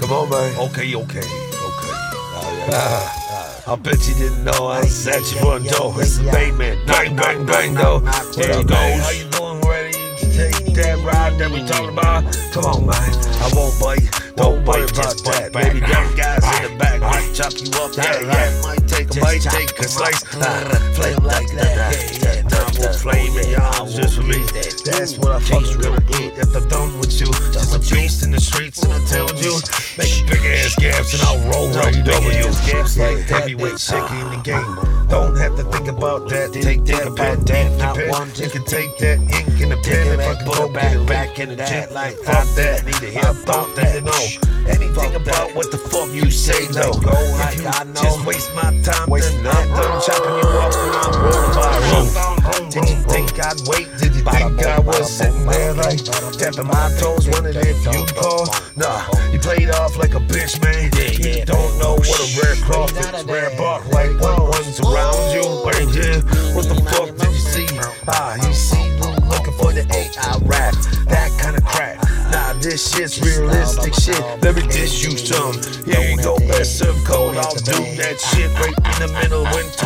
Come on, man. Okay, okay, okay. Ah, I bet you didn't know I was at your front door. It's the Bateman. Bang, bang, bang, though. There it goes. How you doing? Ready to take that ride that we talking about? Come on, man. I won't bite. Don't worry about that. Maybe them guys in the back might chop you up. Yeah, yeah. Might take a bite, take a slice. Flame like that. Double flame in your arms just for me. That's what I fucking gonna eat if I'm done with you. Just a beast in the streets, big ass gaps and I'll roll right W. Gaps like heavyweight shaking in the game. Don't have to think about that. Take that about that. Not one. You can take that ink and a pen if I can go back back in that. Like fuck that. I thought that. Know anything about what the fuck you say though. If you just waste my time, then I'm done chopping you up and I'm rolling by road. Did you think I'd wait? Did you think I was sitting there like tapping my toes, wondering if you'd call? Nah, you played off like a bitch, man. You don't know what a rare craft is, rare bark like when one's around you. Right here, what the fuck did you see? Ah, you see, you looking for the AI rap, that kind of crap. Nah, this shit's realistic shit. Let me dish you some. Here you go, best serve cold. I'll do that shit right in the middle of winter, bro.